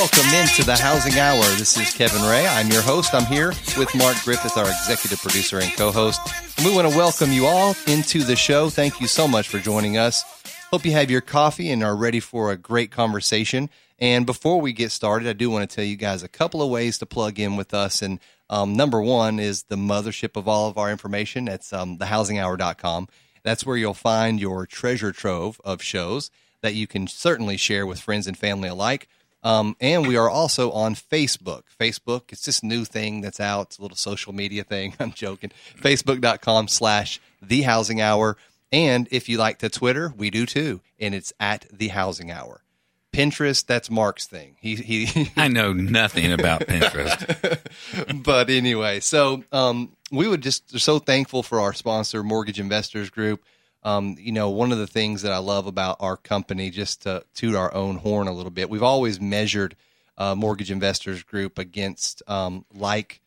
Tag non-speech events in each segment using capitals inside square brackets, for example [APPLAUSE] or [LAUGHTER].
Welcome into the Housing Hour. This is Kevin Ray. I'm your host. I'm here with Mark Griffith, our executive producer and co-host. And we want to welcome you all into the show. Thank you so much for joining us. Hope you have your coffee and are ready for a great conversation. And before we get started, I do want to tell you guys a couple of ways to plug in with us. And um, number one is the mothership of all of our information. It's um, thehousinghour.com. That's where you'll find your treasure trove of shows that you can certainly share with friends and family alike. Um, and we are also on Facebook. Facebook, it's this new thing that's out. It's a little social media thing. [LAUGHS] I'm joking. Facebook.com slash The Housing Hour. And if you like to Twitter, we do too. And it's at The Housing Hour. Pinterest, that's Mark's thing. He, he [LAUGHS] I know nothing about Pinterest. [LAUGHS] but anyway, so um, we would just so thankful for our sponsor, Mortgage Investors Group. Um, you know, one of the things that I love about our company, just to toot our own horn a little bit, we've always measured uh, Mortgage Investors Group against um, like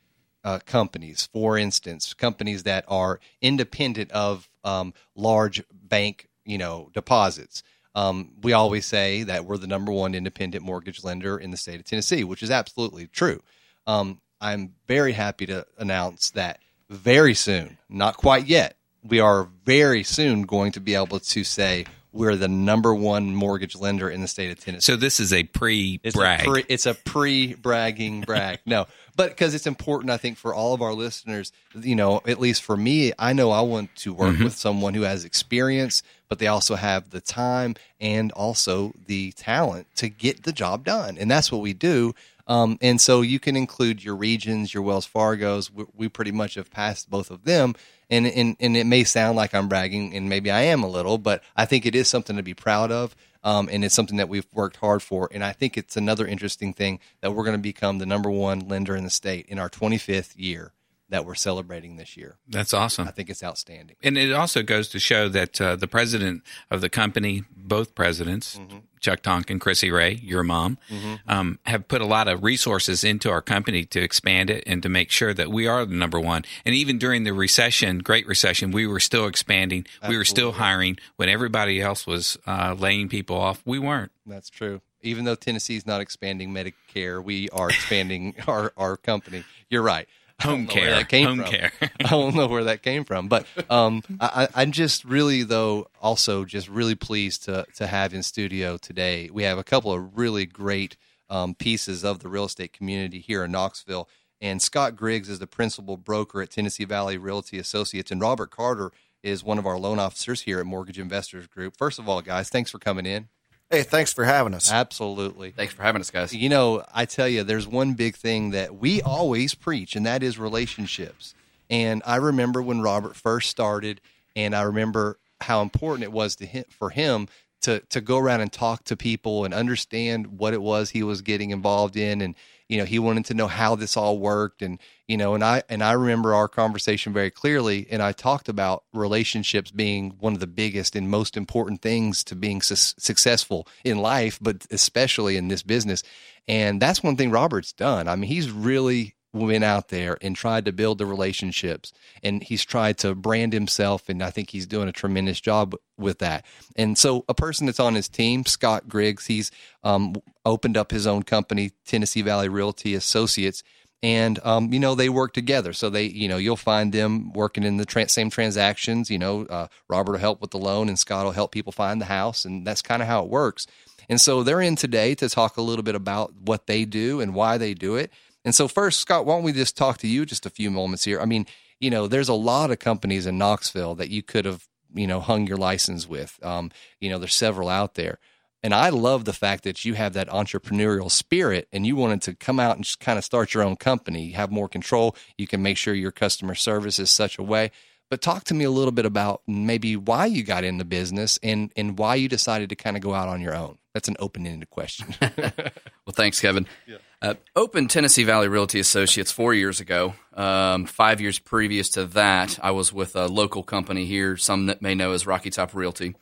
uh, companies. For instance, companies that are independent of um, large bank, you know, deposits. Um, we always say that we're the number one independent mortgage lender in the state of Tennessee, which is absolutely true. Um, I'm very happy to announce that very soon, not quite yet, we are very soon going to be able to say we're the number one mortgage lender in the state of Tennessee. So this is a pre-brag. It's a, pre, pre-bragging [LAUGHS] brag. No, but because it's important, I think for all of our listeners, you know, at least for me, I know I want to work mm-hmm. with someone who has experience, but they also have the time and also the talent to get the job done, and that's what we do. Um, and so you can include your regions, your Wells Fargo's. We, we pretty much have passed both of them and, and and it may sound like I'm bragging, and maybe I am a little, but I think it is something to be proud of, um, and it's something that we've worked hard for. And I think it's another interesting thing that we're going to become the number one lender in the state in our 25th year that we're celebrating this year. That's awesome. I think it's outstanding. And it also goes to show that uh, the president of the company, both presidents, mm-hmm. Chuck Tonkin, Chrissy Ray, your mom, mm-hmm. um, have put a lot of resources into our company to expand it and to make sure that we are the number one. And even during the recession, Great Recession, we were still expanding. Absolutely. We were still hiring when everybody else was uh, laying people off. We weren't. That's true. Even though Tennessee's not expanding Medicare, we are expanding [LAUGHS] our, our company. You're right home care. that came home from. care. [LAUGHS] I don't know where that came from, but um, I, I'm just really though also just really pleased to to have in studio today. We have a couple of really great um, pieces of the real estate community here in Knoxville. And Scott Griggs is the principal broker at Tennessee Valley Realty Associates, and Robert Carter is one of our loan officers here at Mortgage Investors Group. First of all, guys, thanks for coming in. Hey, thanks for having us. Absolutely. Thanks for having us, guys. You know, I tell you, there's one big thing that we always preach, and that is relationships. And I remember when Robert first started, and I remember how important it was to him, for him to to go around and talk to people and understand what it was he was getting involved in, and you know he wanted to know how this all worked, and you know and i and i remember our conversation very clearly. And i talked about relationships being one of the biggest and most important things to being su- successful in life but especially in this business. And that's one thing robert's done. I mean he's really went out there and tried to build the relationships and he's tried to brand himself and i think he's doing a tremendous job with that and so a person that's on his team scott griggs he's um, opened up his own company tennessee valley realty associates and um, you know they work together. So they, you know, you'll find them working in the tra- same transactions. You know, uh, Robert will help with the loan, and Scott will help people find the house, and that's kind of how it works. And so they're in today to talk a little bit about what they do and why they do it. And so first, Scott, why don't we just talk to you just a few moments here? I mean, you know, there's a lot of companies in Knoxville that you could have, you know, hung your license with. Um, you know, there's several out there. And I love the fact that you have that entrepreneurial spirit and you wanted to come out and just kind of start your own company. You have more control. You can make sure your customer service is such a way. But talk to me a little bit about maybe why you got into business and, and why you decided to kind of go out on your own. That's an open ended question. [LAUGHS] well, thanks, Kevin. Yeah. Uh, opened Tennessee Valley Realty Associates four years ago. Um, five years previous to that, I was with a local company here, some that may know as Rocky Top Realty.